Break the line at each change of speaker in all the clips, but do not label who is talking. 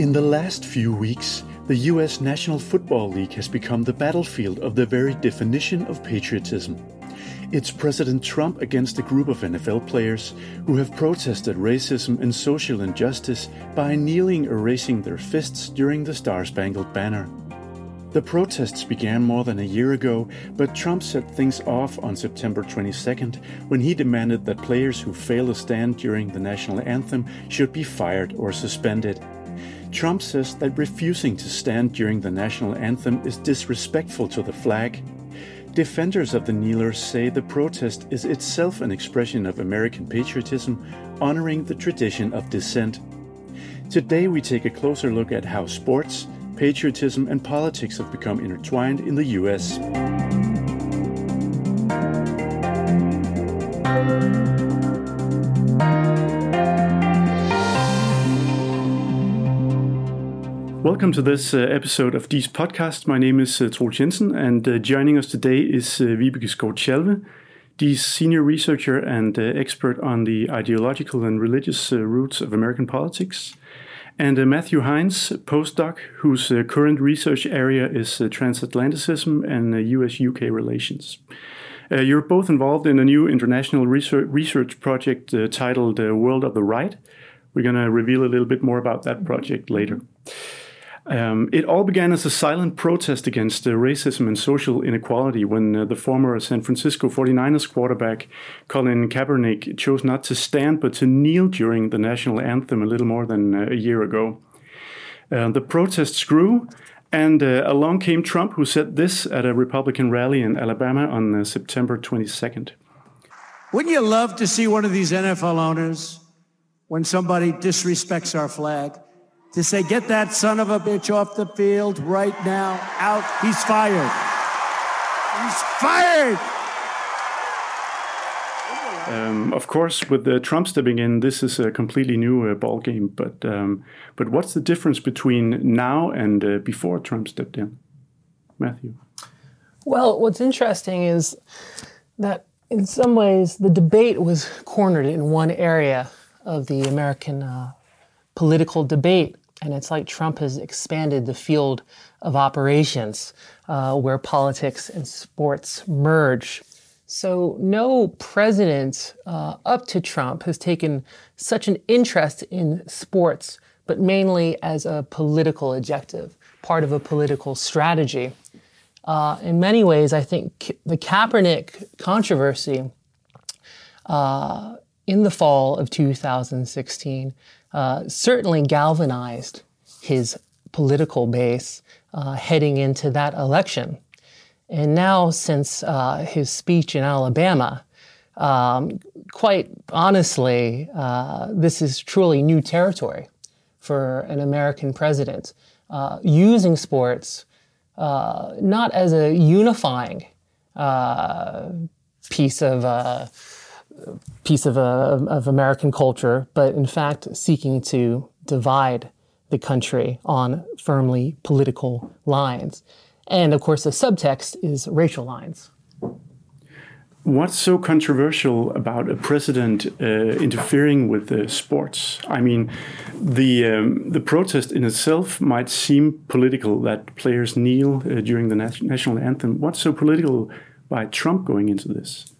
In the last few weeks, the US National Football League has become the battlefield of the very definition of patriotism. It's President Trump against a group of NFL players who have protested racism and social injustice by kneeling or raising their fists during the Star Spangled Banner. The protests began more than a year ago, but Trump set things off on September 22nd when he demanded that players who fail to stand during the national anthem should be fired or suspended. Trump says that refusing to stand during the national anthem is disrespectful to the flag. Defenders of the kneelers say the protest is itself an expression of American patriotism, honoring the tradition of dissent. Today, we take a closer look at how sports, patriotism, and politics have become intertwined in the US. Welcome to this uh, episode of DIIS podcast. My name is uh, Troels Jensen, and uh, joining us today is uh, Vibeke Schou DIIS senior researcher and uh, expert on the ideological and religious uh, roots of American politics, and uh, Matthew Hines, postdoc, whose current research area is transatlanticism and US UK relations. you're both involved in a new international research, research project titled World of the Right. We're going to reveal a little bit more about that project later. Um, it all began as a silent protest against uh, racism and social inequality when uh, the former San Francisco 49ers quarterback Colin Kaepernick chose not to stand but to kneel during the national anthem a little more than uh, a year ago. Uh, the protests grew, and uh, along came Trump, who said this at a Republican rally in Alabama on uh, September 22nd.
Wouldn't you love to see one of these NFL owners when somebody disrespects our flag? To say, get that son of a bitch off the field right now, out. He's fired. He's fired.
Um, of course, with uh, Trump stepping in, this is a completely new uh, ball game. But um, but what's the difference between now and uh, before Trump stepped in, Matthew?
Well, what's interesting is that in some ways the debate was cornered in one area of the American uh, political debate and it's like Trump has expanded the field of operations uh, where politics and sports merge. So, no president uh, up to Trump has taken such an interest in sports, but mainly as a political objective, part of a political strategy. Uh, in many ways, I think the Kaepernick controversy uh, in the fall of 2016 uh, certainly galvanized his political base uh, heading into that election. And now, since uh, his speech in Alabama, um, quite honestly, uh, this is truly new territory for an American president, uh, using sports not as a unifying piece of piece of, uh, of American culture, but in fact seeking to divide the country on firmly political lines. And of course, the subtext is racial lines.
What's so controversial about a president uh, interfering with the sports? I mean, the um, the protest in itself might seem political that players kneel uh, during the national anthem. What's so political by Trump going into this?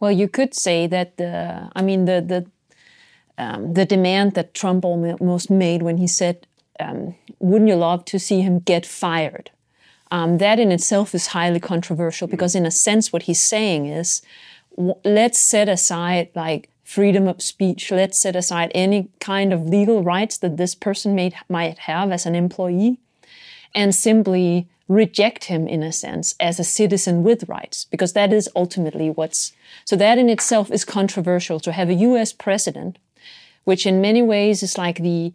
Well, you could say that the, I mean, the the um, the demand that Trump almost made when he said, um, "Wouldn't you love to see him get fired?" Um, that in itself is highly controversial because, in a sense, what he's saying is, let's set aside like freedom of speech. Let's set aside any kind of legal rights that this person may, might have as an employee, and simply reject him in a sense as a citizen with rights, because that is ultimately what's so that in itself is controversial to have a US president, which in many ways is like the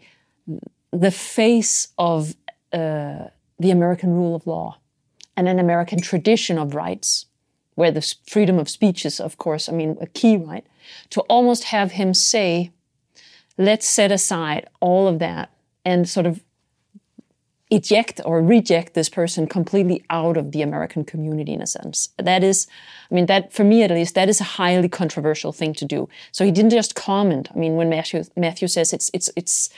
the face of uh, the American rule of law and an American tradition of rights, where the freedom of speech is, of course, I mean, a key right, to almost have him say, let's set aside all of that and sort of eject or reject this person completely out of the American community in a sense. That is, I mean, that for me at least, that is a highly controversial thing to do. So he didn't just comment. I mean, when Matthew, Matthew says it's, it's, it's,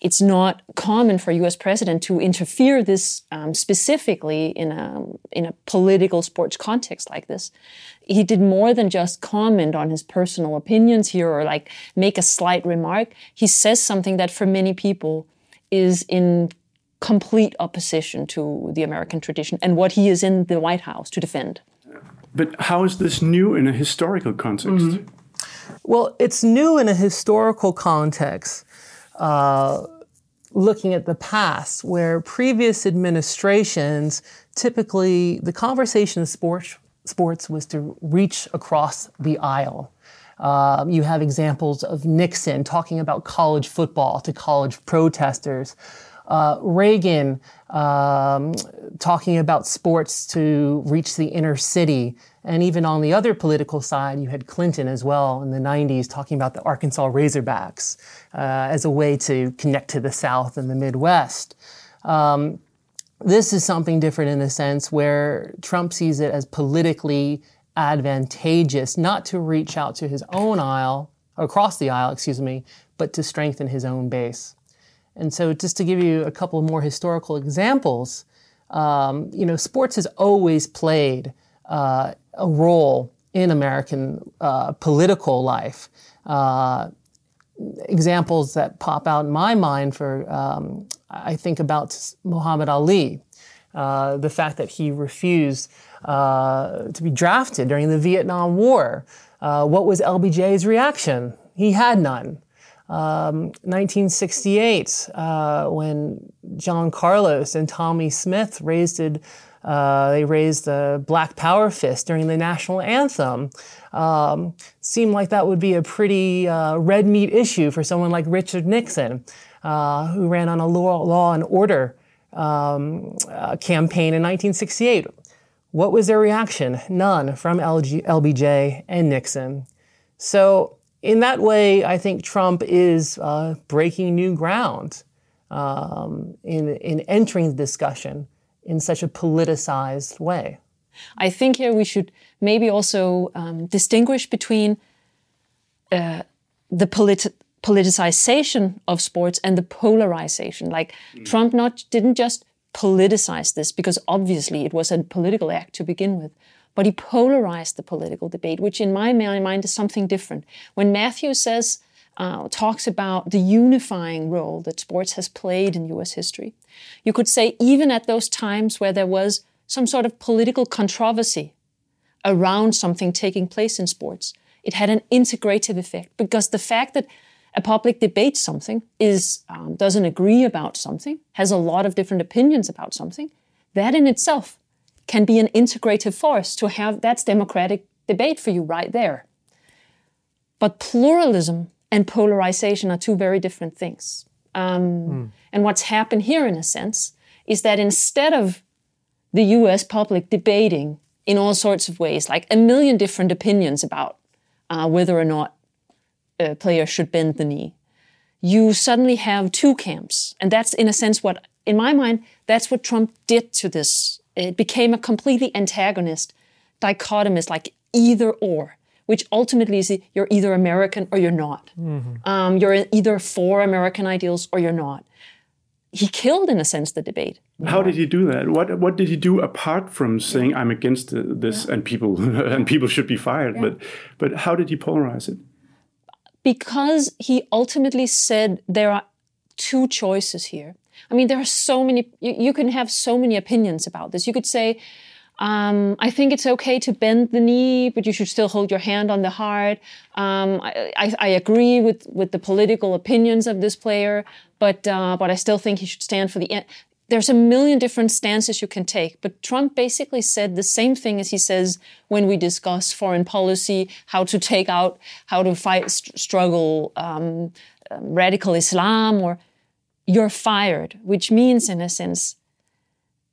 it's not common for U.S. president to interfere this um, specifically in a in a political sports context like this. He did more than just comment on his personal opinions here or like make a slight remark. He says something that for many people is in complete opposition to the American tradition and what he is in the White House to defend.
But how is this new in a historical context? Mm-hmm.
Well, it's new in a historical context. Uh, looking at the past, where previous administrations typically the conversation in sports sports was to reach across the aisle. Um, you have examples of Nixon talking about college football to college protesters. Uh, Reagan um, talking about sports to reach the inner city. And even on the other political side, you had Clinton as well in the 90s talking about the Arkansas Razorbacks uh, as a way to connect to the South and the Midwest. Um, this is something different in a sense where Trump sees it as politically advantageous not to reach out to his own aisle, across the aisle, excuse me, but to strengthen his own base. And so, just to give you a couple more historical examples, um, you know, sports has always played uh, a role in American uh, political life. Uh, examples that pop out in my mind for, um, I think about Muhammad Ali, uh, the fact that he refused uh, to be drafted during the Vietnam War. Uh, what was LBJ's reaction? He had none. Um, 1968, uh, when John Carlos and Tommie Smith raised it, uh, they raised the Black Power fist during the national anthem. Um, seemed like that would be a pretty uh, red meat issue for someone like Richard Nixon, uh, who ran on a law, law and order um, uh, campaign in 1968. What was their reaction? None from LG, LBJ and Nixon. So in that way, I think Trump is uh, breaking new ground um, in, in entering the discussion in such a politicized way.
I think here we should maybe also um, distinguish between uh, the politi- politicization of sports and the polarization. Like mm. Trump not didn't just politicize this because obviously it was a political act to begin with, but he polarized the political debate, which in my mind is something different. When Matthew says, uh, talks about the unifying role that sports has played in US history, you could say even at those times where there was some sort of political controversy around something taking place in sports, it had an integrative effect because the fact that a public debates something is um, doesn't agree about something has a lot of different opinions about something that in itself can be an integrative force to have that's democratic debate for you right there. But pluralism and polarization are two very different things. Um, mm. And what's happened here, in a sense, is that instead of the US public debating in all sorts of ways, like a million different opinions about uh, whether or not a player should bend the knee, you suddenly have two camps. And that's, in a sense, what, in my mind, that's what Trump did to this it became a completely antagonist, dichotomous, like either or, which ultimately is you're either American or you're not. Mm-hmm. Um, you're either for American ideals or you're not. He killed, in a sense, the debate.
How did he do that? What What did he do apart from saying I'm against this yeah. and people and people should be fired? Yeah. But but how did he polarize it?
Because he ultimately said there are two choices here. I mean, there are so many, you, you can have so many opinions about this. You could say, um, I think it's okay to bend the knee, but you should still hold your hand on the heart. Um, I, I, I, agree with, with the political opinions of this player, but uh, but I still think he should stand for the end. There's a million different stances you can take, but Trump basically said the same thing as he says when we discuss foreign policy, how to take out, how to fight, st- struggle um, um radical Islam, or you're fired, which means, in a sense,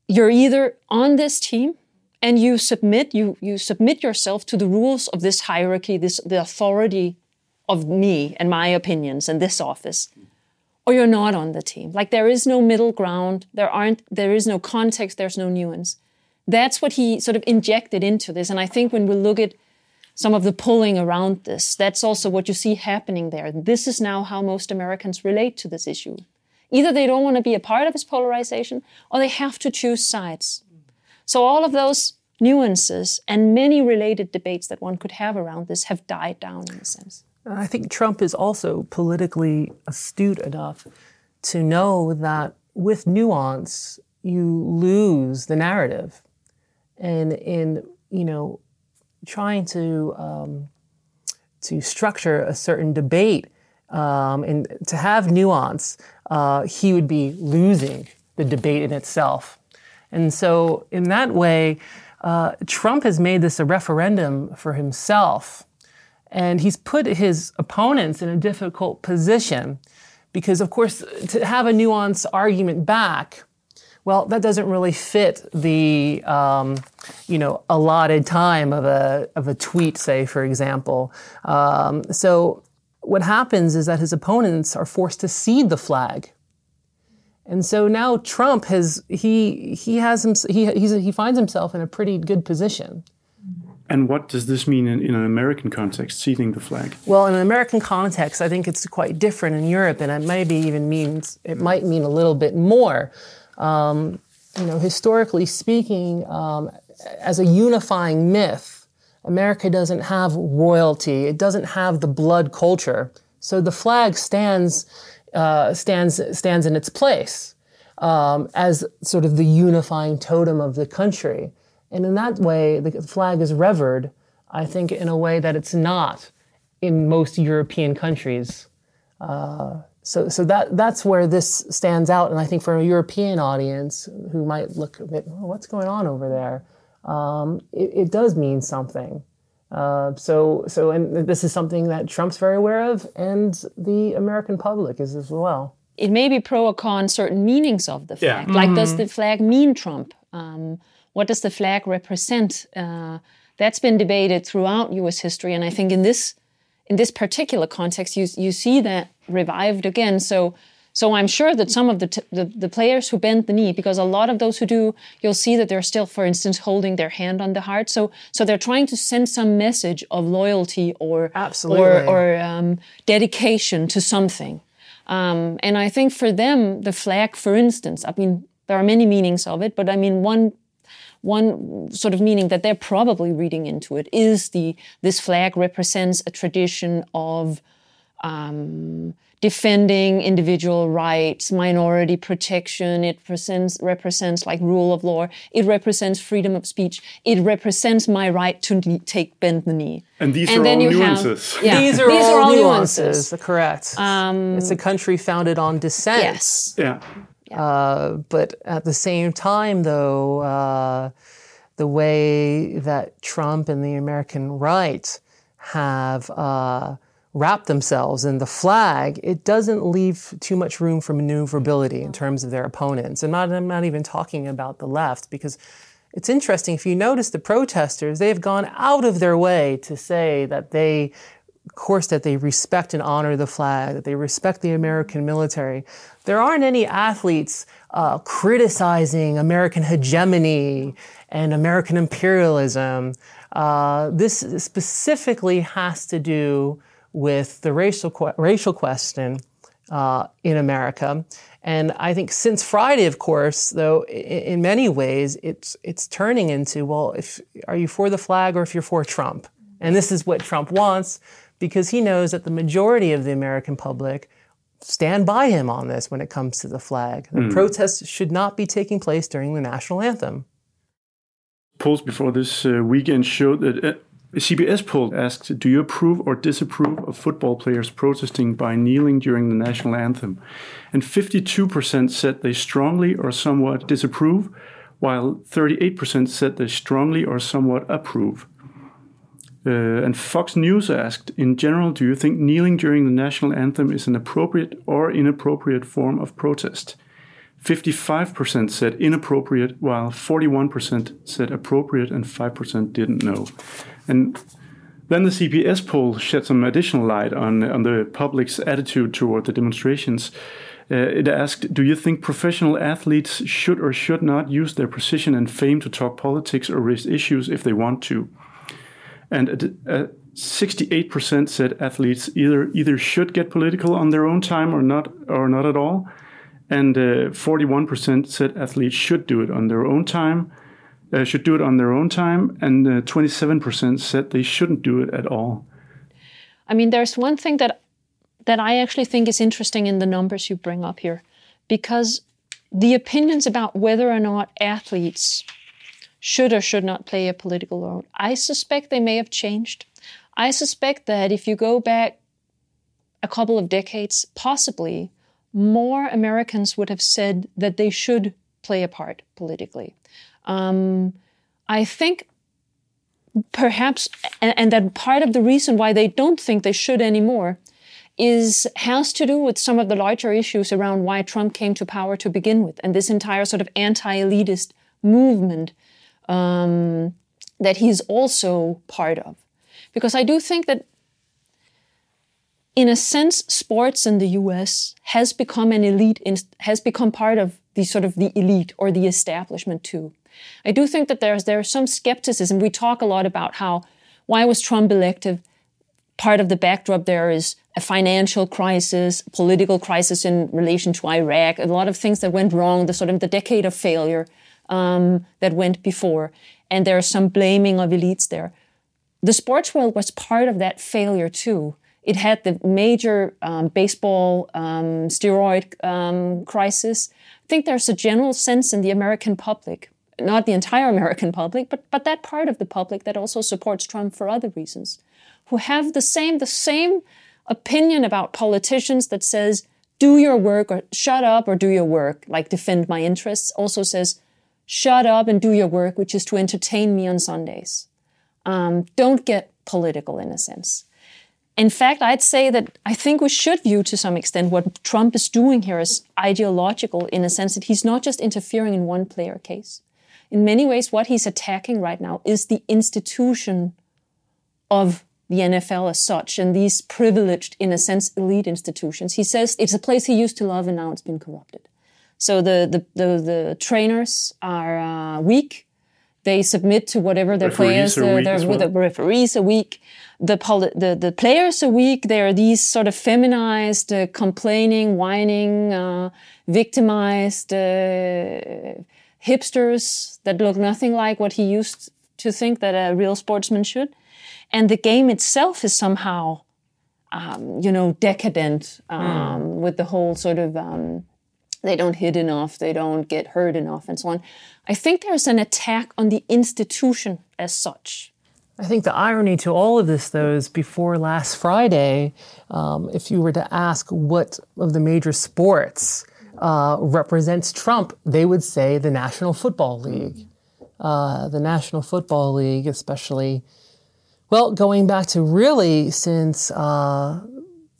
you're either on this team and you submit you you submit yourself to the rules of this hierarchy, this the authority of me and my opinions and this office, or you're not on the team. Like there is no middle ground. There aren't. There is no context. There's no nuance. That's what he sort of injected into this. And I think when we look at some of the pulling around this, that's also what you see happening there. This is now how most Americans relate to this issue Either they don't want to be a part of this polarization or they have to choose sides. So all of those nuances and many related debates that one could have around this have died down in a sense.
I think Trump is also politically astute enough to know that with nuance, you lose the narrative. And in, you know, trying to um, to structure a certain debate um, and to have nuance, uh, he would be losing the debate in itself. And so, in that way, uh, Trump has made this a referendum for himself. And he's put his opponents in a difficult position because, of course, to have a nuanced argument back, well, that doesn't really fit the, um, you know, allotted time of a, of a tweet, say, for example. Um, so what happens is that his opponents are forced to cede the flag. And so now Trump has he he has him he he finds himself in a pretty good position.
And what does this mean in, in, an American context, ceding the flag?
Well, in an American context, I think it's quite different in Europe, and it maybe even means it might mean a little bit more. Um, you know, historically speaking, um, as a unifying myth, America doesn't have royalty. It doesn't have the blood culture. So the flag stands uh, stands stands in its place um, as sort of the unifying totem of the country. And in that way, the flag is revered, I think, in a way that it's not in most European countries. Uh, so, so that that's where this stands out, and I think for a European audience who might look a bit, oh, what's going on over there? Um, it, it, does mean something. Uh, so, so, and this is something that Trump's very aware of, and the American public is as well.
It may be pro or con certain meanings of the flag. Yeah. Like, mm-hmm. does the flag mean Trump? Um, what does the flag represent? Uh, that's been debated throughout U.S. history, and I think in this in this particular context, you you see that revived again. So so I'm sure that some of the, t- the, the players who bend the knee, because a lot of those who do, you'll see that they're still, for instance, holding their hand on the heart. So so they're trying to send some message of loyalty or
Absolutely.
or, or um, dedication to something. Um, and I think for them, the flag, for instance, I mean, there are many meanings of it, but I mean, one one sort of meaning that they're probably reading into it is the this flag represents a tradition of um, defending individual rights, minority protection. It represents, represents like rule of law. It represents freedom of speech. It represents my right to take bend the knee.
And these and are all nuances.
Have, yeah, these are these all, are all nuances. nuances. Correct. Um, it's a country founded on dissent.
Yes.
Yeah.
Uh, but at the same time, though, uh, the way that Trump and the American right have uh, wrapped themselves in the flag, it doesn't leave too much room for maneuverability in terms of their opponents. And not, I'm not even talking about the left because it's interesting. If you notice the protesters, they have gone out of their way to say that they of course, that they respect and honor the flag, that they respect the American military. There aren't any athletes uh, criticizing American hegemony and American imperialism. Uh, this specifically has to do with the racial que- racial question uh, in America. And I think since Friday, of course, though, in, in many ways, it's it's turning into well, if are you for the flag or if you're for Trump? And this is what Trump wants because he knows that the majority of the American public stand by him on this when it comes to the flag. The mm. protests should not be taking place during the national anthem.
Polls before this uh, weekend showed that uh, a CBS poll asked, Do you approve or disapprove of football players protesting by kneeling during the national anthem? And 52% said they strongly or somewhat disapprove, while 38% said they strongly or somewhat approve. Uh, and Fox News asked, in general, do you think kneeling during the national anthem is an appropriate or inappropriate form of protest? 55% said inappropriate, while 41% said appropriate, and 5% didn't know. And then the CBS poll shed some additional light on, on the public's attitude toward the demonstrations. Uh, it asked, Do you think professional athletes should or should not use their position and fame to talk politics or raise issues if they want to? and uh, 68% said athletes either either should get political on their own time or not or not at all and uh, 41% said athletes should do it on their own time, uh, should do it on their own time, and 27% uh, said they shouldn't do it at all.
I mean, there's one thing that that I actually think is interesting in the numbers you bring up here, because the opinions about whether or not athletes should or should not play a political role, I suspect they may have changed. I suspect that if you go back a couple of decades, possibly more Americans would have said that they should play a part politically. Um, I think perhaps, and, and that part of the reason why they don't think they should anymore is has to do with some of the larger issues around why Trump came to power to begin with, and this entire sort of anti-elitist movement um, that he's also part of. Because I do think that, in a sense, sports in the U.S. has become an elite, has become part of the sort of the elite or the establishment too. I do think that there's there's some skepticism. We talk a lot about how why was Trump elected? Part of the backdrop there is a financial crisis, political crisis in relation to Iraq, a lot of things that went wrong, the sort of the decade of failure um, that went before, and there's some blaming of elites there. The sports world was part of that failure too. It had the major um, baseball um, steroid um, crisis. I think there's a general sense in the American public not the entire American public, but, but that part of the public that also supports Trump for other reasons, who have the same, the same opinion about politicians that says, do your work or shut up or do your work, like defend my interests, also says, shut up and do your work, which is to entertain me on Sundays. Um, don't get political in a sense. In fact, I'd say that I think we should view to some extent what Trump is doing here as ideological in a sense that he's not just interfering in one player case in many ways, what he's attacking right now is the institution of the NFL as such and these privileged, in a sense, elite institutions. He says it's a place he used to love and now it's been corrupted. So the, the, the, the trainers are uh, weak. They submit to whatever their
referees
players, uh,
they're
with the referees are weak. The, poli- the, the players are weak. They are these sort of feminized, uh, complaining, whining, uh, victimized, uh, hipsters that look nothing like what he used to think that a real sportsman should. And the game itself is somehow, um, you know, decadent um, mm. with the whole sort of um, they don't hit enough, they don't get hurt enough, and so on. I think there's an attack on the institution as such.
I think the irony to all of this, though, is before last Friday, um, if you were to ask what of the major sports uh, represents Trump, they would say the National Football League. Uh, the National Football League, especially, well, going back to really since uh,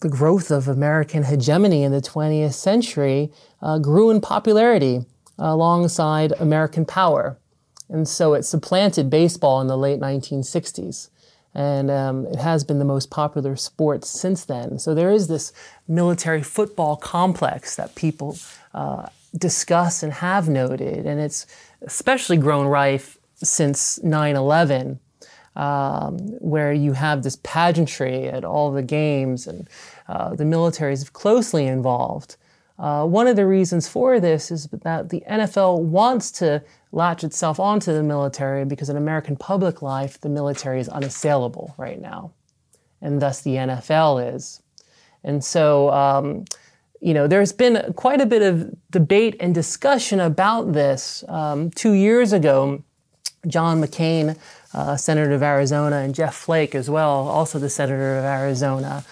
the growth of American hegemony in the 20th century, uh, grew in popularity alongside American power. And so it supplanted baseball in the late 1960s and um, it has been the most popular sport since then. So there is this military football complex that people uh, discuss and have noted, and it's especially grown rife since 9 11. Um, where you have this pageantry at all the games, and uh, the military is closely involved. Uh, one of the reasons for this is that the NFL wants to latch itself onto the military because in American public life, the military is unassailable right now, and thus the NFL is. And so, um, you know, there's been quite a bit of debate and discussion about this. Um, two years ago, John McCain, uh, Senator of Arizona, and Jeff Flake as well, also the Senator of Arizona,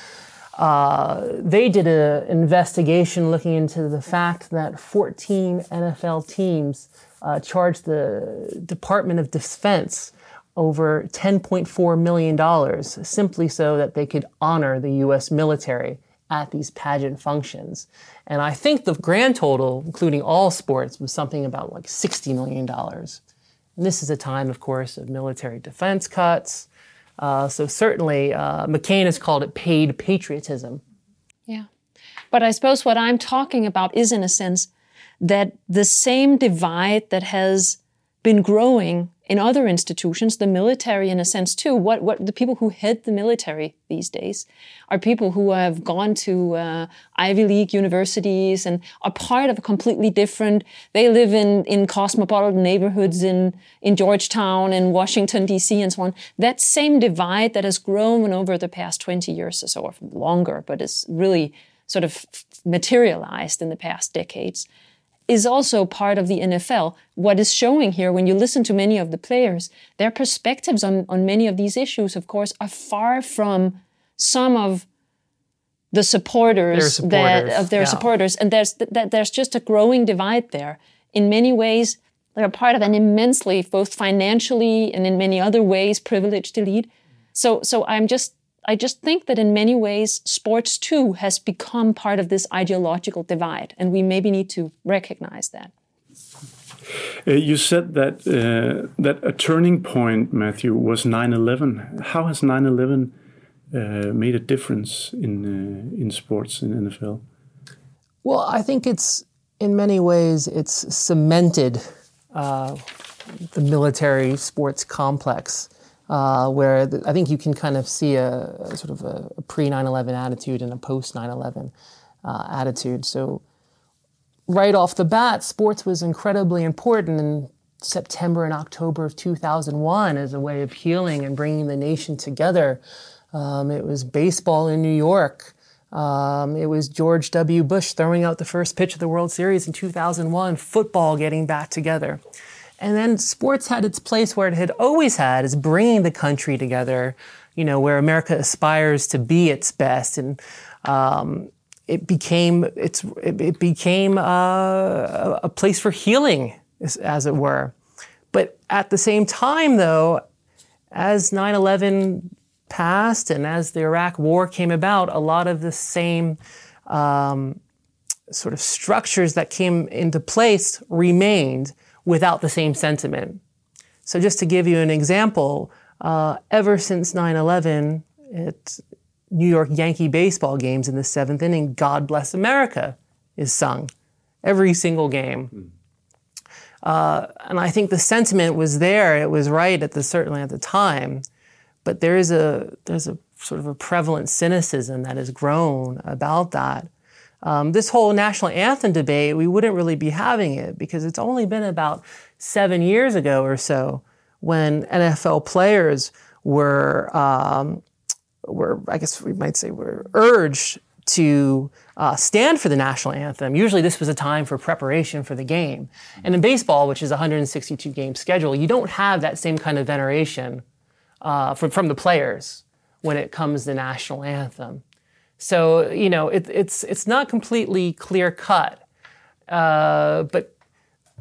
uh, they did an investigation looking into the fact that 14 NFL teams uh, charged the Department of Defense over $10.4 million simply so that they could honor the U.S. military at these pageant functions. And I think the grand total, including all sports, was something about like $60 million. And this is a time, of course, of military defense cuts. Uh, so certainly, uh, McCain has called it paid patriotism.
Yeah. But I suppose what I'm talking about is, in a sense, that the same divide that has been growing in other institutions, the military in a sense too. What what the people who head the military these days are people who have gone to uh, Ivy League universities and are part of a completely different. They live in in cosmopolitan neighborhoods in in Georgetown and Washington D.C. and so on. That same divide that has grown over the past twenty years or so, or longer, but is really sort of materialized in the past decades is also part of the NFL. What is showing here, when you listen to many of the players, their perspectives on, on many of these issues, of course, are far from some of the supporters,
supporters
that of their
yeah.
supporters, and there's that there's just a growing divide there. In many ways, they're part of an immensely, both financially and in many other ways, privileged elite. So, so I'm just I just think that in many ways, sports too has become part of this ideological divide, and we maybe need to recognize that.
Uh, you said that uh, that a turning point, Matthew, was 9/11. How has 9/11 uh, made a difference in uh, in sports in NFL?
Well, I think it's in many ways it's cemented uh, the military sports complex uh, where the, I think you can kind of see a, a sort of a, a pre 9 11 attitude and a post 9 11 uh, attitude. So, right off the bat, sports was incredibly important in September and October of 2001 as a way of healing and bringing the nation together. Um, it was baseball in New York. Um, it was George W. Bush throwing out the first pitch of the World Series in 2001, football getting back together. And then sports had its place where it had always had, is bringing the country together, you know, where America aspires to be its best. And um, it became, it's, it, became uh, a place for healing, as, as it were. But at the same time, though, as 9 11 passed and as the Iraq War came about, a lot of the same um, sort of structures that came into place remained without the same sentiment. So, just to give you an example, uh, ever since 9 11, at New York Yankee baseball games in the seventh inning, God Bless America is sung every single game. Uh, and I think the sentiment was there. It was right at the certainly at the time, but there is a there's a sort of a prevalent cynicism that has grown about that. Um, this whole national anthem debate, we wouldn't really be having it because it's only been about seven years ago or so when NFL players were, um, were I guess we might say, were urged to uh, stand for the national anthem. Usually, this was a time for preparation for the game. And in baseball, which is a 162 game schedule, you don't have that same kind of veneration uh, from, from the players when it comes to the national anthem. So you know, it, it's it's not completely clear cut, uh, but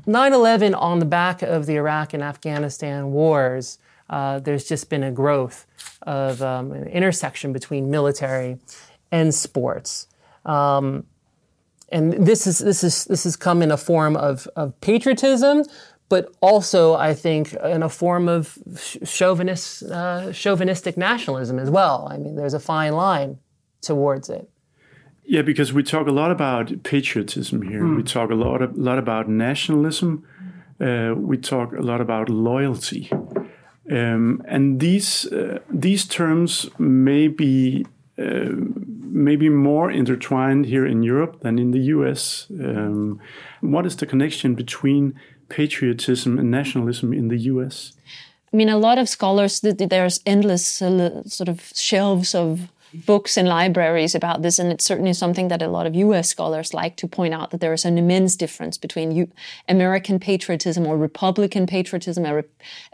9/11 on the back of the Iraq and Afghanistan wars, uh, there's just been a growth of um, an intersection between military and sports. Um, and this is this is this has come in a form of, of patriotism, but also I think in a form of chauvinist, uh, chauvinistic nationalism as well. I mean, there's a fine line towards it.
Yeah, because we talk a lot about patriotism here. Mm. We talk a lot, a lot about nationalism. Uh, we talk a lot about loyalty, um, and these uh, these terms may be uh, maybe more intertwined here in Europe than in the U.S. Um, what is the connection between patriotism and nationalism in the U.S.?
I mean, a lot of scholars, there's endless uh, sort of shelves of books in libraries about this, and it's certainly something that a lot of US scholars like to point out that there is an immense difference between U- American patriotism or Republican patriotism, a, re-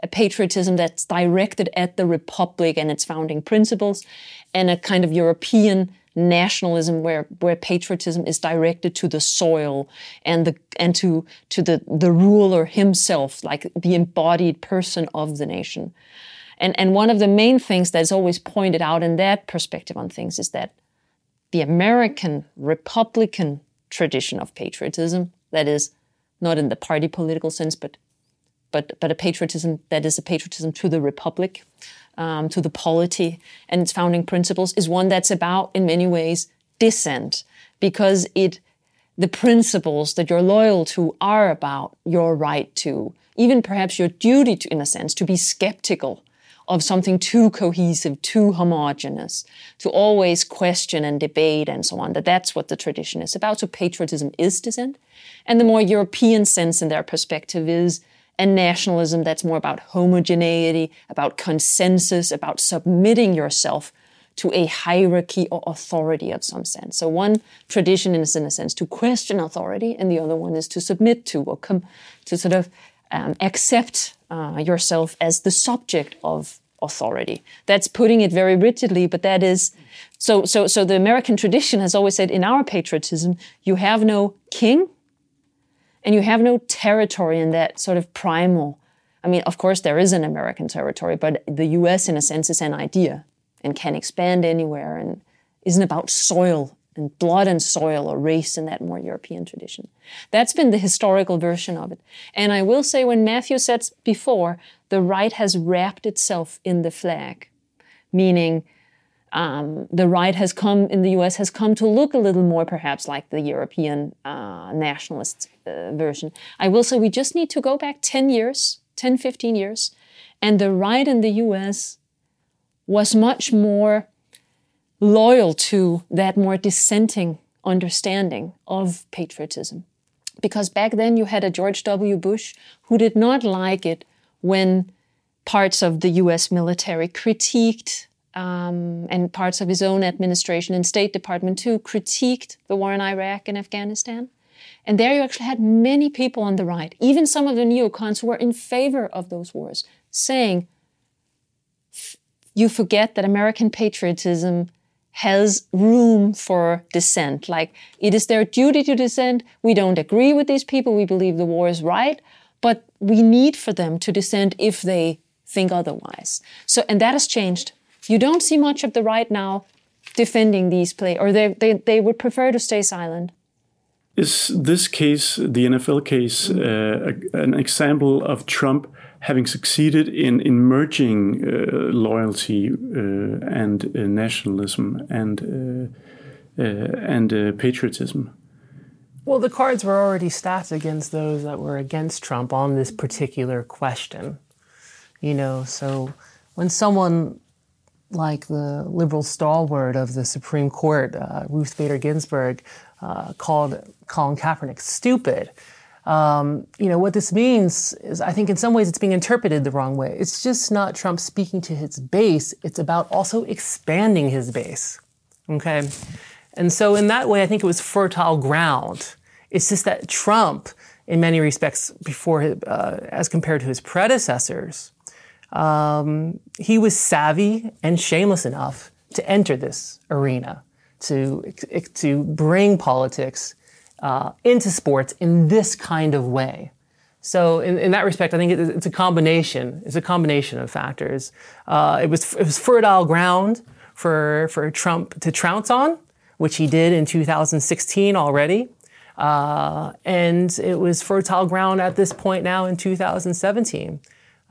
a patriotism that's directed at the Republic and its founding principles, and a kind of European nationalism where where patriotism is directed to the soil and the and to to the the ruler himself like the embodied person of the nation and, and one of the main things that's always pointed out in that perspective on things is that the American Republican tradition of patriotism, that is, not in the party political sense, but but but a patriotism that is a patriotism to the republic, um, to the polity and its founding principles, is one that's about in many ways dissent. Because it the principles that you're loyal to are about your right to even perhaps your duty, to, in a sense, to be skeptical of something too cohesive, too homogeneous, to always question and debate and so on, that that's what the tradition is about. So patriotism is dissent. And the more European sense in their perspective is a nationalism that's more about homogeneity, about consensus, about submitting yourself to a hierarchy or authority of some sense. So one tradition is in a sense to question authority, and the other one is to submit to or come to sort of um, accept uh, yourself as the subject of authority. That's putting it very rigidly, but that is so. So, so the American tradition has always said in our patriotism, you have no king, and you have no territory in that sort of primal. I mean, of course, there is an American territory, but the U.S. in a sense is an idea and can expand anywhere and isn't about soil and blood and soil or race in that more European tradition. That's been the historical version of it. And I will say, when Matthew said before, the right has wrapped itself in the flag, meaning um, the right has come in the US has come to look a little more perhaps like the European uh, nationalist uh, version. I will say we just need to go back 10 years, 10, 15 years, and the right in the US was much more loyal to that more dissenting understanding of patriotism. Because back then you had a George W. Bush who did not like it when parts of the US military critiqued, um, and parts of his own administration and State Department too, critiqued the war in Iraq and Afghanistan. And there you actually had many people on the right, even some of the neocons who were in favor of those wars, saying, you forget that American patriotism has room for dissent. Like it is their duty to dissent. We don't agree with these people. We believe the war is right, but we need for them to dissent if they think otherwise. So, and that has changed. You don't see much of the right now defending these play, or they, they, they would prefer to stay silent.
Is this case, the NFL case, uh, an example of Trump having succeeded in, in merging uh, loyalty uh, and uh, nationalism and uh, uh, and uh, patriotism?
Well, the cards were already stacked against those that were against Trump on this particular question. You know, so when someone like the liberal stalwart of the Supreme Court, Ruth Bader Ginsburg, called Colin Kaepernick stupid, um, you know, what this means is I think in some ways it's being interpreted the wrong way. It's just not Trump speaking to his base, it's about also expanding his base. Okay? And so, in that way, I think it was fertile ground. It's just that Trump, in many respects, before uh, as compared to his predecessors, um, he was savvy and shameless enough to enter this arena, to, to bring politics uh, into sports in this kind of way. So in, in that respect, I think it, it's a combination. It's a combination of factors. Uh, it was it was fertile ground for for Trump to trounce on, which he did in 2016 already, uh, and it was fertile ground at this point now in 2017.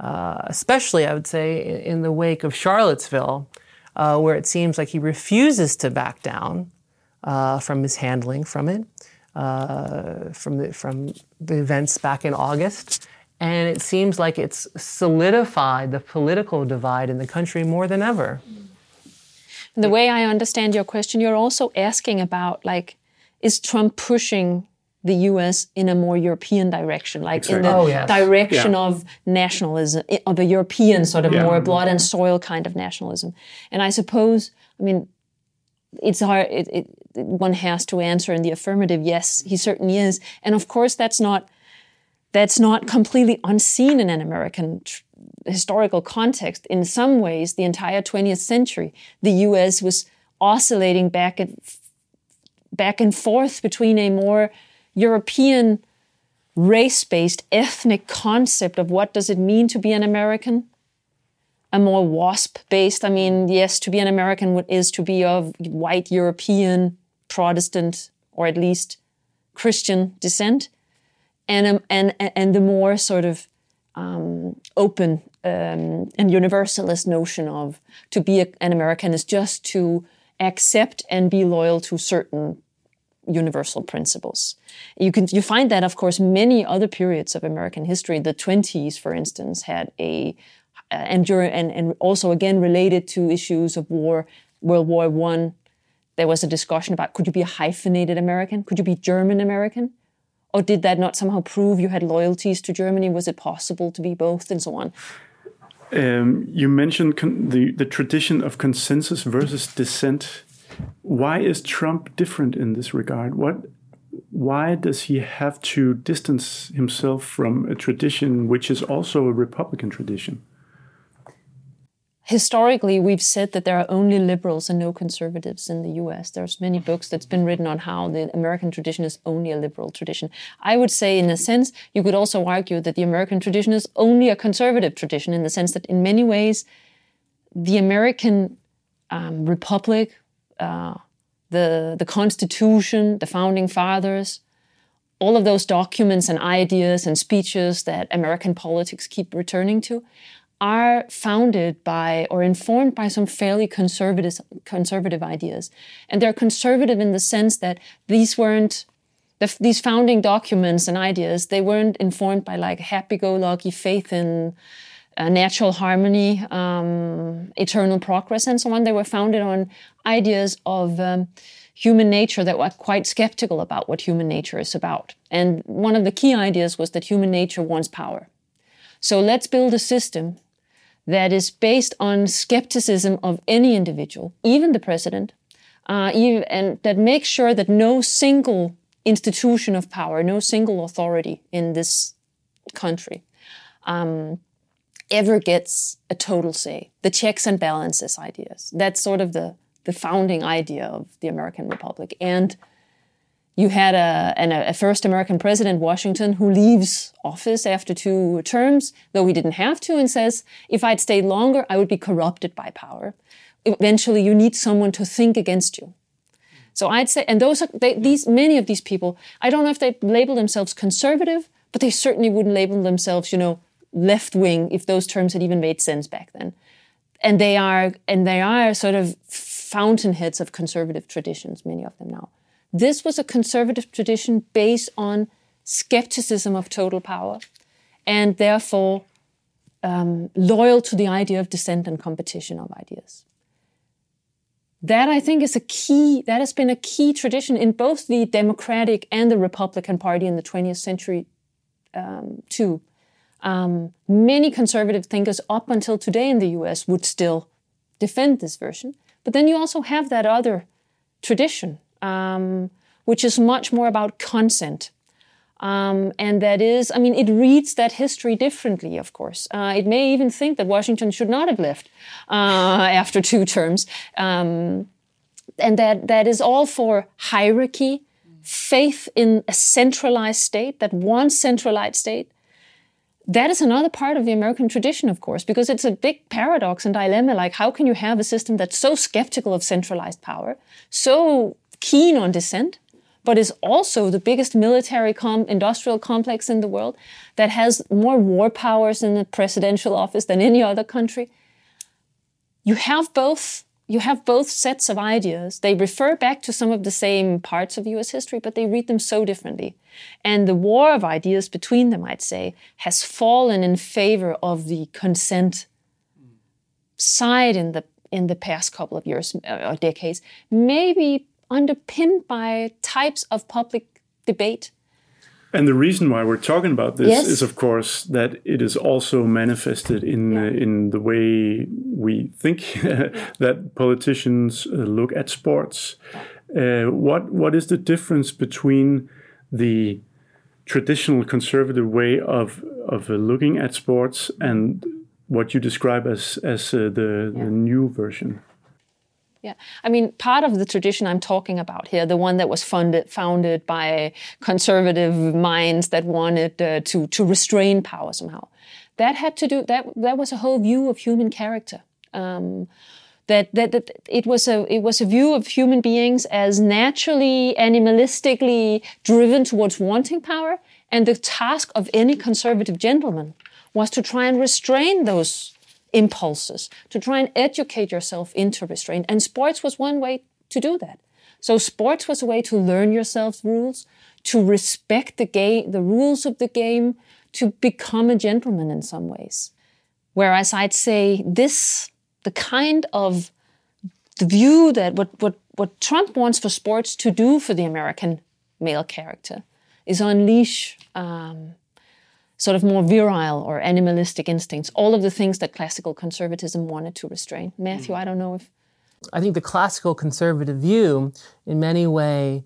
Uh, especially, I would say, in, in the wake of Charlottesville, uh, where it seems like he refuses to back down uh, from his handling from it uh, from the from the events back in August, and it seems like it's solidified the political divide in the country more than ever.
The way I understand your question, you're also asking about like, is Trump pushing the U.S. in a more European direction, like exactly. in the oh, yes. direction yeah. of nationalism, of a European sort of yeah. more blood and soil kind of nationalism. And I suppose, I mean, it's hard. It, it, one has to answer in the affirmative. Yes, he certainly is, and of course that's not that's not completely unseen in an American tr- historical context. In some ways, the entire 20th century, the U.S. was oscillating back and back and forth between a more European race-based ethnic concept of what does it mean to be an American a more WASP based. I mean, yes, to be an American is to be of white European, Protestant, or at least Christian descent, and um, and and the more sort of um, open um, and universalist notion of to be a, an American is just to accept and be loyal to certain universal principles. You can you find that, of course, many other periods of American history. The 20s, for instance, had a and, and and also again related to issues of war, World War One. There was a discussion about could you be a hyphenated American? Could you be German American? Or did that not somehow prove you had loyalties to Germany? Was it possible to be both, and so on?
Um, you mentioned the the tradition of consensus versus dissent why is Trump different in this regard? What why does he have to distance himself from a tradition which is also a Republican tradition?
Historically, we've said that there are only liberals and no conservatives in the US. There's many books that's been written on how the American tradition is only a liberal tradition. I would say, in a sense, you could also argue that the American tradition is only a conservative tradition in the sense that, in many ways, the American um, republic uh, the, the Constitution, the Founding Fathers, all of those documents and ideas and speeches that American politics keep returning to are founded by or informed by some fairly conservative conservative ideas. And they're conservative in the sense that these weren't the, these founding documents and ideas, they weren't informed by like happy-go-lucky faith in uh, natural harmony, um, eternal progress, and so on. They were founded on ideas of um, human nature that were quite skeptical about what human nature is about. And one of the key ideas was that human nature wants power. So let's build a system that is based on skepticism of any individual, even the president, uh, and that makes sure that no single institution of power, no single authority in this country um, ever gets a total say. The checks and balances ideas. That's sort of the, the founding idea of the American Republic. And you had a, an, a first American president, Washington, who leaves office after two terms, though he didn't have to, and says, if I'd stayed longer, I would be corrupted by power. Eventually, you need someone to think against you. So I'd say, and those are they, these many of these people. I don't know if they label themselves conservative, but they certainly wouldn't label themselves, you know, left wing, if those terms had even made sense back then. And they are, and they are sort of fountainheads of conservative traditions, many of them now. This was a conservative tradition based on skepticism of total power, and therefore um, loyal to the idea of dissent and competition of ideas. That I think is a key, that has been a key tradition in both the Democratic and the Republican Party in the 20th century, um, too. Um, many conservative thinkers up until today in the US would still defend this version. But then you also have that other tradition, um, which is much more about consent. Um, and that is, I mean, it reads that history differently, of course. Uh, it may even think that Washington should not have left uh, after two terms. Um, and that, that is all for hierarchy, faith in a centralized state, that one centralized state that is another part of the American tradition, of course, because it's a big paradox and dilemma. Like, how can you have a system that's so skeptical of centralized power, so keen on dissent, but is also the biggest military com- industrial complex in the world that has more war powers in the presidential office than any other country? You have both you have both sets of ideas. They refer back to some of the same parts of US history, but they read them so differently. And the war of ideas between them, I'd say, has fallen in favor of the consent side in the in the past couple of years uh, or decades, maybe underpinned by types of public debate
and the reason why we're talking about this yes. is, of course, that it is also manifested in yeah. uh, in the way we think that politicians uh, look at sports. Uh, what what is the difference between the traditional conservative way of of uh, looking at sports and what you describe as as uh, the, yeah. the new version?
Yeah, I mean, part of the tradition I'm talking about here, the one that was funded, founded by conservative minds that wanted uh, to to restrain power somehow, that had to do that. That was a whole view of human character. Um, that, that, that it was a it was a view of human beings as naturally animalistically driven towards wanting power, and the task of any conservative gentleman was to try and restrain those impulses, to try and educate yourself into restraint. And sports was one way to do that. So sports was a way to learn yourself rules, to respect the game, the rules of the game, to become a gentleman in some ways. Whereas I'd say this, the kind of the view that what, what, what Trump wants for sports to do for the American male character is unleash um, sort of more virile or animalistic instincts, all of the things that classical conservatism wanted to restrain. Matthew, I don't know if.
I think the classical conservative view, in many way,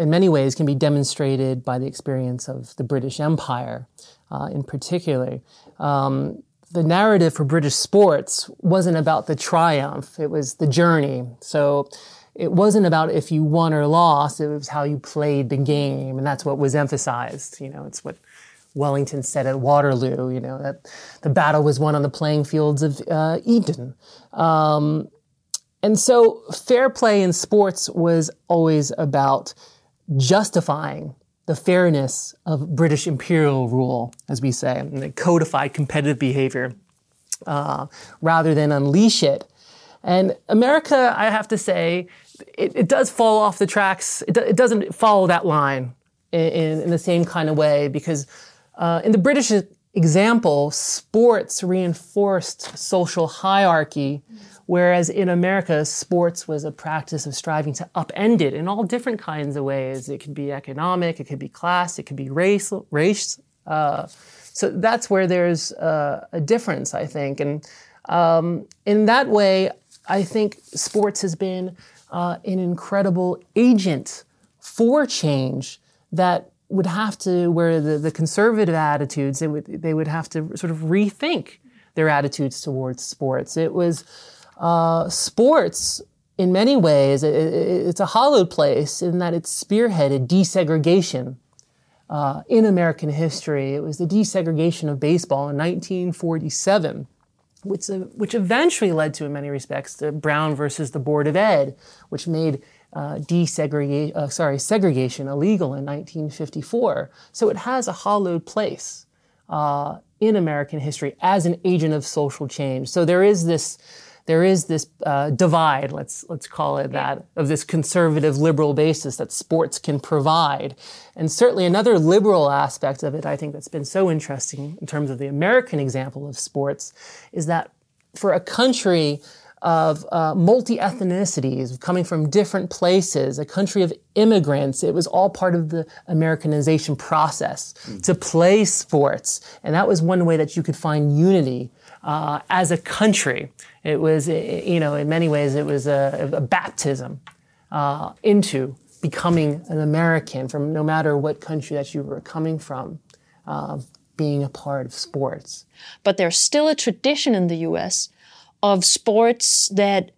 in many ways, can be demonstrated by the experience of the British Empire, uh, in particular. Um, the narrative for British sports wasn't about the triumph; it was the journey. So it wasn't about if you won or lost; it was how you played the game, and that's what was emphasized. You know, it's what Wellington said at Waterloo. You know that the battle was won on the playing fields of uh, Eton. Um, and so, fair play in sports was always about justifying the fairness of British imperial rule, as we say, and the codified competitive behavior, uh, rather than unleash it. And America, I have to say, it, it does fall off the tracks. It, do, it doesn't follow that line in, in, the same kind of way because uh, in the British example, sports reinforced social hierarchy Whereas in America, sports was a practice of striving to upend it in all different kinds of ways. It could be economic, it could be class, it could be race. race. Uh, so that's where there's uh, a difference, I think. And um, in that way, I think sports has been uh, an incredible agent for change that would have to, where the, the conservative attitudes, they would, they would have to sort of rethink their attitudes towards sports. It was uh, sports, in many ways, it, it, it's a hollowed place in that it spearheaded desegregation uh, in American history. It was the desegregation of baseball in 1947, which, uh, which eventually led to, in many respects, the Brown versus the Board of Ed, which made uh, desegregation, uh, sorry, segregation illegal in 1954. So it has a hollowed place uh, in American history as an agent of social change. So there is this there is this uh, divide, let's let's call it that, of this conservative liberal basis that sports can provide. And certainly another liberal aspect of it, I think that's been so interesting in terms of the American example of sports, is that for a country of uh, multi ethnicities coming from different places, a country of immigrants. It was all part of the Americanization process mm-hmm. to play sports. And that was one way that you could find unity uh, as a country. It was, you know, in many ways, it was a, a baptism uh, into becoming an American from no matter what country that you were coming from, uh, being a part of sports.
But there's still a tradition in the US of sports that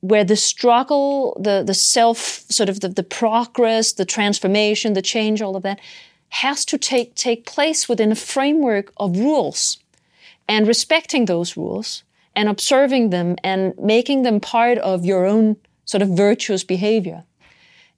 where the struggle, the, the self, sort of the, the progress, the transformation, the change, all of that has to take, take place within a framework of rules and respecting those rules and observing them and making them part of your own sort of virtuous behavior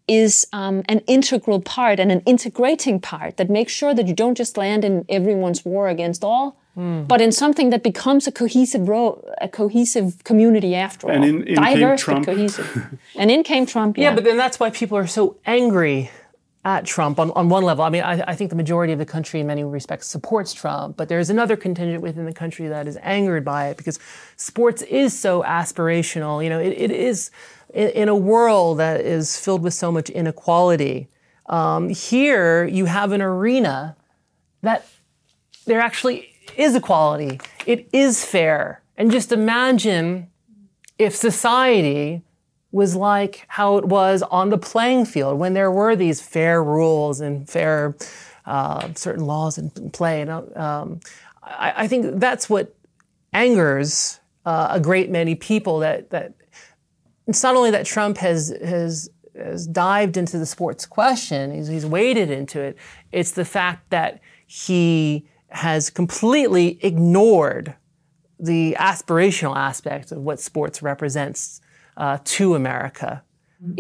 is um, an integral part and an integrating part that makes sure that you don't just land in everyone's war against all, mm. but in something that becomes a cohesive ro- a cohesive community after
and
all.
In, in Diverse
but cohesive. and in came Trump.
Yeah. yeah, but then that's why people are so angry at Trump on, on one level. I mean, I, I, think the majority of the country in many respects supports Trump, but there's another contingent within the country that is angered by it because sports is so aspirational. You know, it, it is in, in, a world that is filled with so much inequality. Um, here, you have an arena that there actually is equality. It is fair. And just imagine if society was like how it was on the playing field when there were these fair rules and fair uh, certain laws in play. And um, I, I, think that's what angers uh, a great many people. That that it's not only that Trump has has has dived into the sports question, he's, he's waded into it. It's the fact that he has completely ignored the aspirational aspect of what sports represents uh, to America.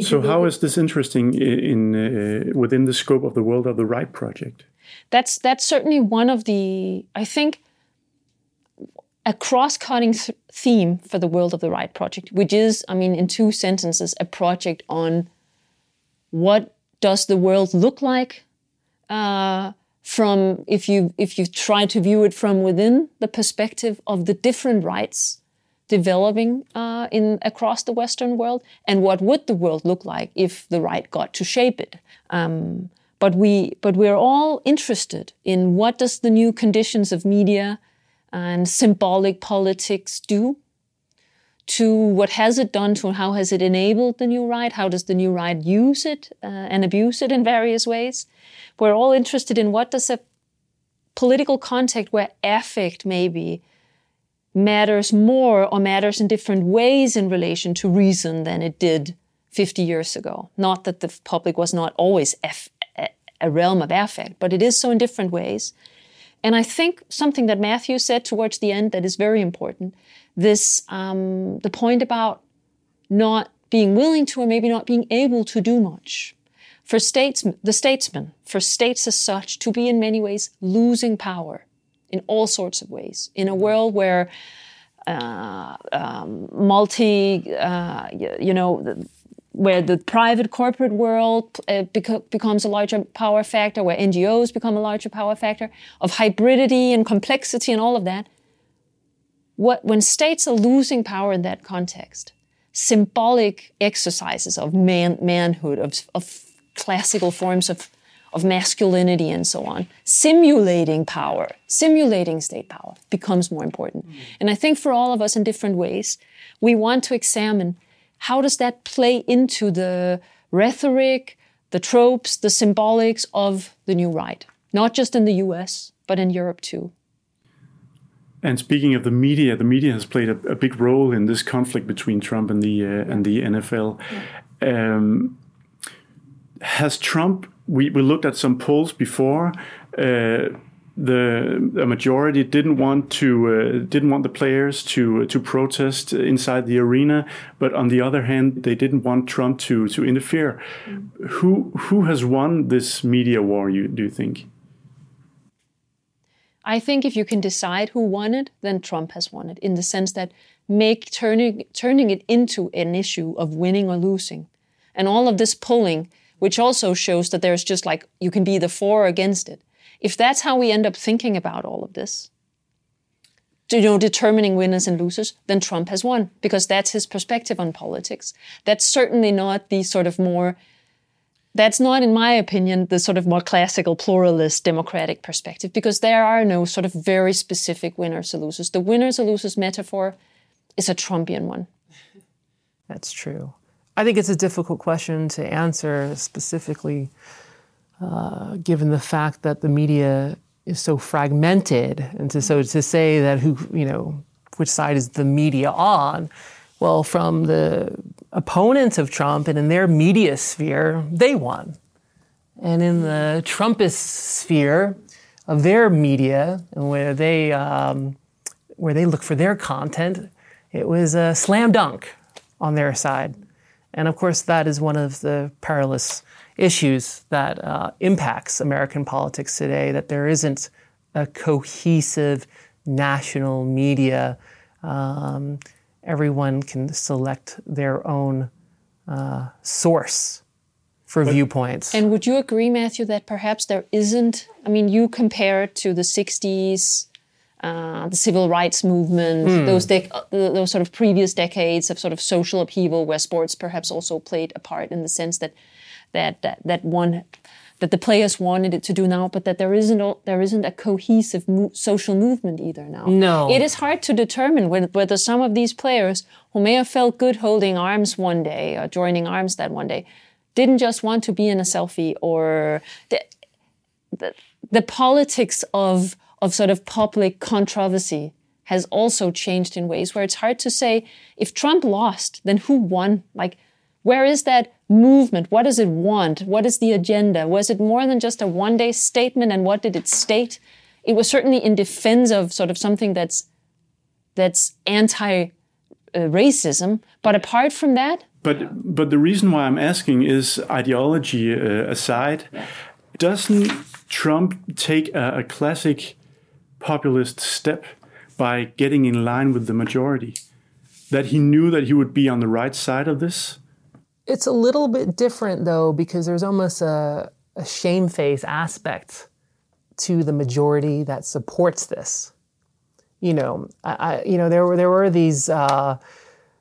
So, how is this interesting in, uh, within the scope of the World of the Right project?
That's that's certainly one of the I think a cross-cutting th- theme for the World of the Right project, which is, I mean, in two sentences, a project on what does the world look like uh, from if you if you try to view it from within the perspective of the different rights developing uh, in across the Western world, and what would the world look like if the right got to shape it? Um, but we but we're all interested in what does the new conditions of media and symbolic politics do to what has it done to how has it enabled the new right how does the new right use it uh, and abuse it in various ways? We're all interested in what does a political context where affect maybe matters more or matters in different ways in relation to reason than it did 50 years ago. Not that the public was not always a realm of affect but it is so in different ways. And I think something that Matthew said towards the end that is very important this um, the point about not being willing to or maybe not being able to do much. For states, the statesman, for states as such, to be in many ways losing power in all sorts of ways in a world where uh, um, multi, uh, you know, where the private corporate world uh, bec- becomes a larger power factor, where NGOs become a larger power factor, of hybridity and complexity and all of that. What, when states are losing power in that context, symbolic exercises of man, manhood, of, of classical forms of, of masculinity and so on, simulating power, simulating state power becomes more important. Mm. And I think for all of us in different ways, we want to examine how does that play into the rhetoric, the tropes, the symbolics of the new right, not just in the US, but in Europe too.
And speaking of the media, the media has played a, a big role in this conflict between Trump and the uh, and the NFL. Yeah. Um, has Trump? We, we looked at some polls before. Uh, the, the majority didn't want to uh, didn't want the players to to protest inside the arena, but on the other hand, they didn't want Trump to to interfere. Mm. Who who has won this media war? You do you think?
I think if you can decide who won it, then Trump has won it in the sense that make turning turning it into an issue of winning or losing, and all of this polling, which also shows that there's just like you can be the for or against it if that's how we end up thinking about all of this, you know, determining winners and losers, then Trump has won because that's his perspective on politics. That's certainly not the sort of more, that's not, in my opinion, the sort of more classical pluralist democratic perspective because there are no sort of very specific winners or losers. The winners or losers metaphor is a Trumpian one.
That's true. I think it's a difficult question to answer specifically uh, given the fact that the media is so fragmented, and to, so to say that who you know which side is the media on? Well, from the opponents of Trump and in their media sphere, they won, and in the Trumpist sphere of their media, where they um, where they look for their content, it was a slam dunk on their side, and of course that is one of the perilous issues that uh, impacts American politics today, that there isn't a cohesive national media. Um, everyone can select their own uh, source for but, viewpoints.
And would you agree, Matthew, that perhaps there isn't? I mean, you compare it to the 60s, uh, the civil rights movement, mm. those, dec- uh, those sort of previous decades of sort of social upheaval where sports perhaps also played a part in the sense that that that, that one that the players wanted it to do now, but that there isn't there isn't a cohesive mo- social movement either now.
No,
it is hard to determine whether some of these players who may have felt good holding arms one day or joining arms that one day didn't just want to be in a selfie or the, the, the politics of of sort of public controversy has also changed in ways where it's hard to say if Trump lost, then who won? Like where is that movement? What does it want? What is the agenda? Was it more than just a one day statement and what did it state? It was certainly in defense of sort of something that's, that's anti racism. But apart from that,
but but the reason why I'm asking is ideology uh, aside, doesn't Trump take a, a, classic populist step by getting in line with the majority? That he knew that he would be on the right side of this,
It's a little bit different though because there's almost a, a shamefaced aspect to the majority that supports this. You know, I, I you know there were there were these. Uh,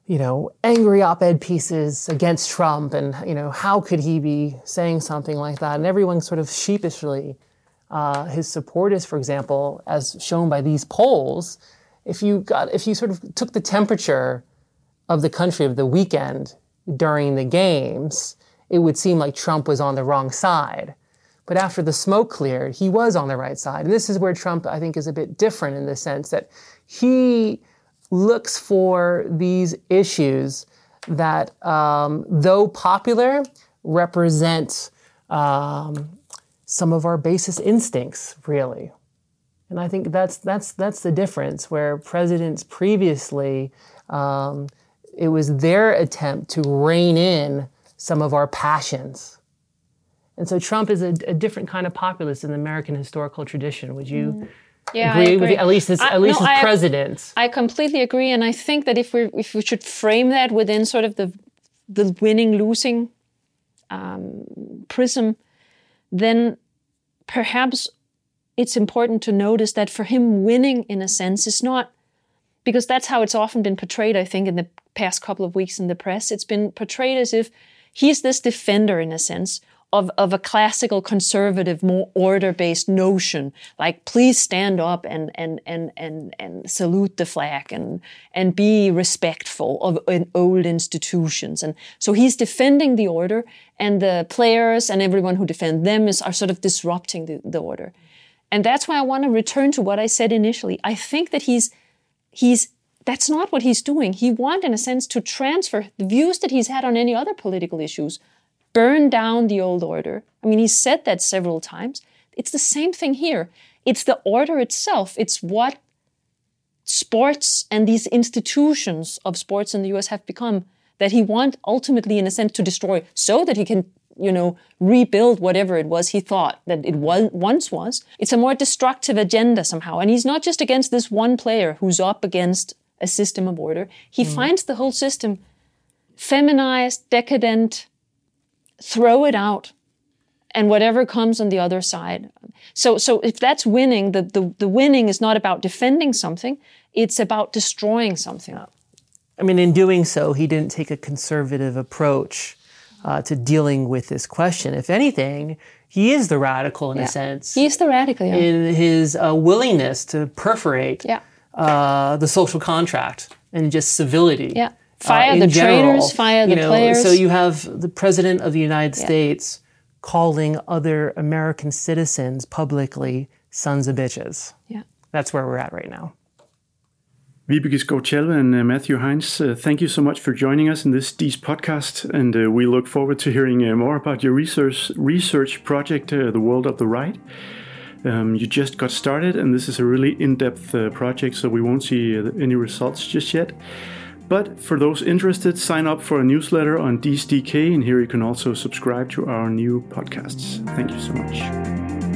you know, angry op-ed pieces against Trump, and you know, how could he be saying something like that? And everyone sort of sheepishly, uh, his supporters, for example, as shown by these polls, if you got, if you sort of took the temperature of the country of the weekend during the games, it would seem like Trump was on the wrong side. But after the smoke cleared, he was on the right side. And this is where Trump, I think, is a bit different in the sense that he looks for these issues that, um, though popular, represent um, some of our basest instincts, really. And I think that's that's that's the difference. Where presidents previously, um, it was their attempt to rein in some of our passions. And so Trump is a, a different kind of populist in the American historical tradition. Would you? Mm
yeah,
agree,
agree.
with at least as, at least no, as president.
I completely agree, and I think that if we if we should frame that within sort of the the winning losing um, prism, then perhaps it's important to notice that for him winning in a sense is not because that's how it's often been portrayed. I think in the past couple of weeks in the press, it's been portrayed as if he's this defender in a sense of, of a classical conservative, more order-based notion, like please stand up and and and and and salute the flag and and be respectful of old institutions. And so he's defending the order, and the players and everyone who defend them is are sort of disrupting the, the order. And that's why I want to return to what I said initially. I think that he's he's that's not what he's doing. He wants, in a sense, to transfer the views that he's had on any other political issues burn down the old order. I mean, he said that several times. It's the same thing here. It's the order itself. It's what sports and these institutions of sports in the US have become that he wants ultimately, in a sense, to destroy so that he can, you know, rebuild whatever it was he thought that it was, once was. It's a more destructive agenda somehow. And he's not just against this one player who's up against a system of order. He mm. finds the whole system feminized, decadent, throw it out and whatever comes on the other side. So, so if that's winning, the, the, the winning is not about defending something, it's about destroying something.
I mean, in doing so, he didn't take a conservative approach uh, to dealing with this question. If anything, he is the radical in
yeah.
a sense.
He's the radical, yeah.
In his uh, willingness to perforate
yeah.
Uh, the social contract and just civility.
Yeah. Fire uh, the general, traitors, fire the
know,
players.
So you have the president of the United yeah. States calling other American citizens publicly sons of bitches.
Yeah.
That's where we're at right now.
Vibeke Schou and uh, Matthew Heinz, uh, thank you so much for joining us in this DIIS podcast, and uh, we look forward to hearing uh, more about your research research project, uh, The World of the Right. Um, you just got started, and this is a really in-depth uh, project, so we won't see any results just yet. But for those interested, sign up for a newsletter on DIIS.dk, and here you can also subscribe to our new podcasts. Thank you so much.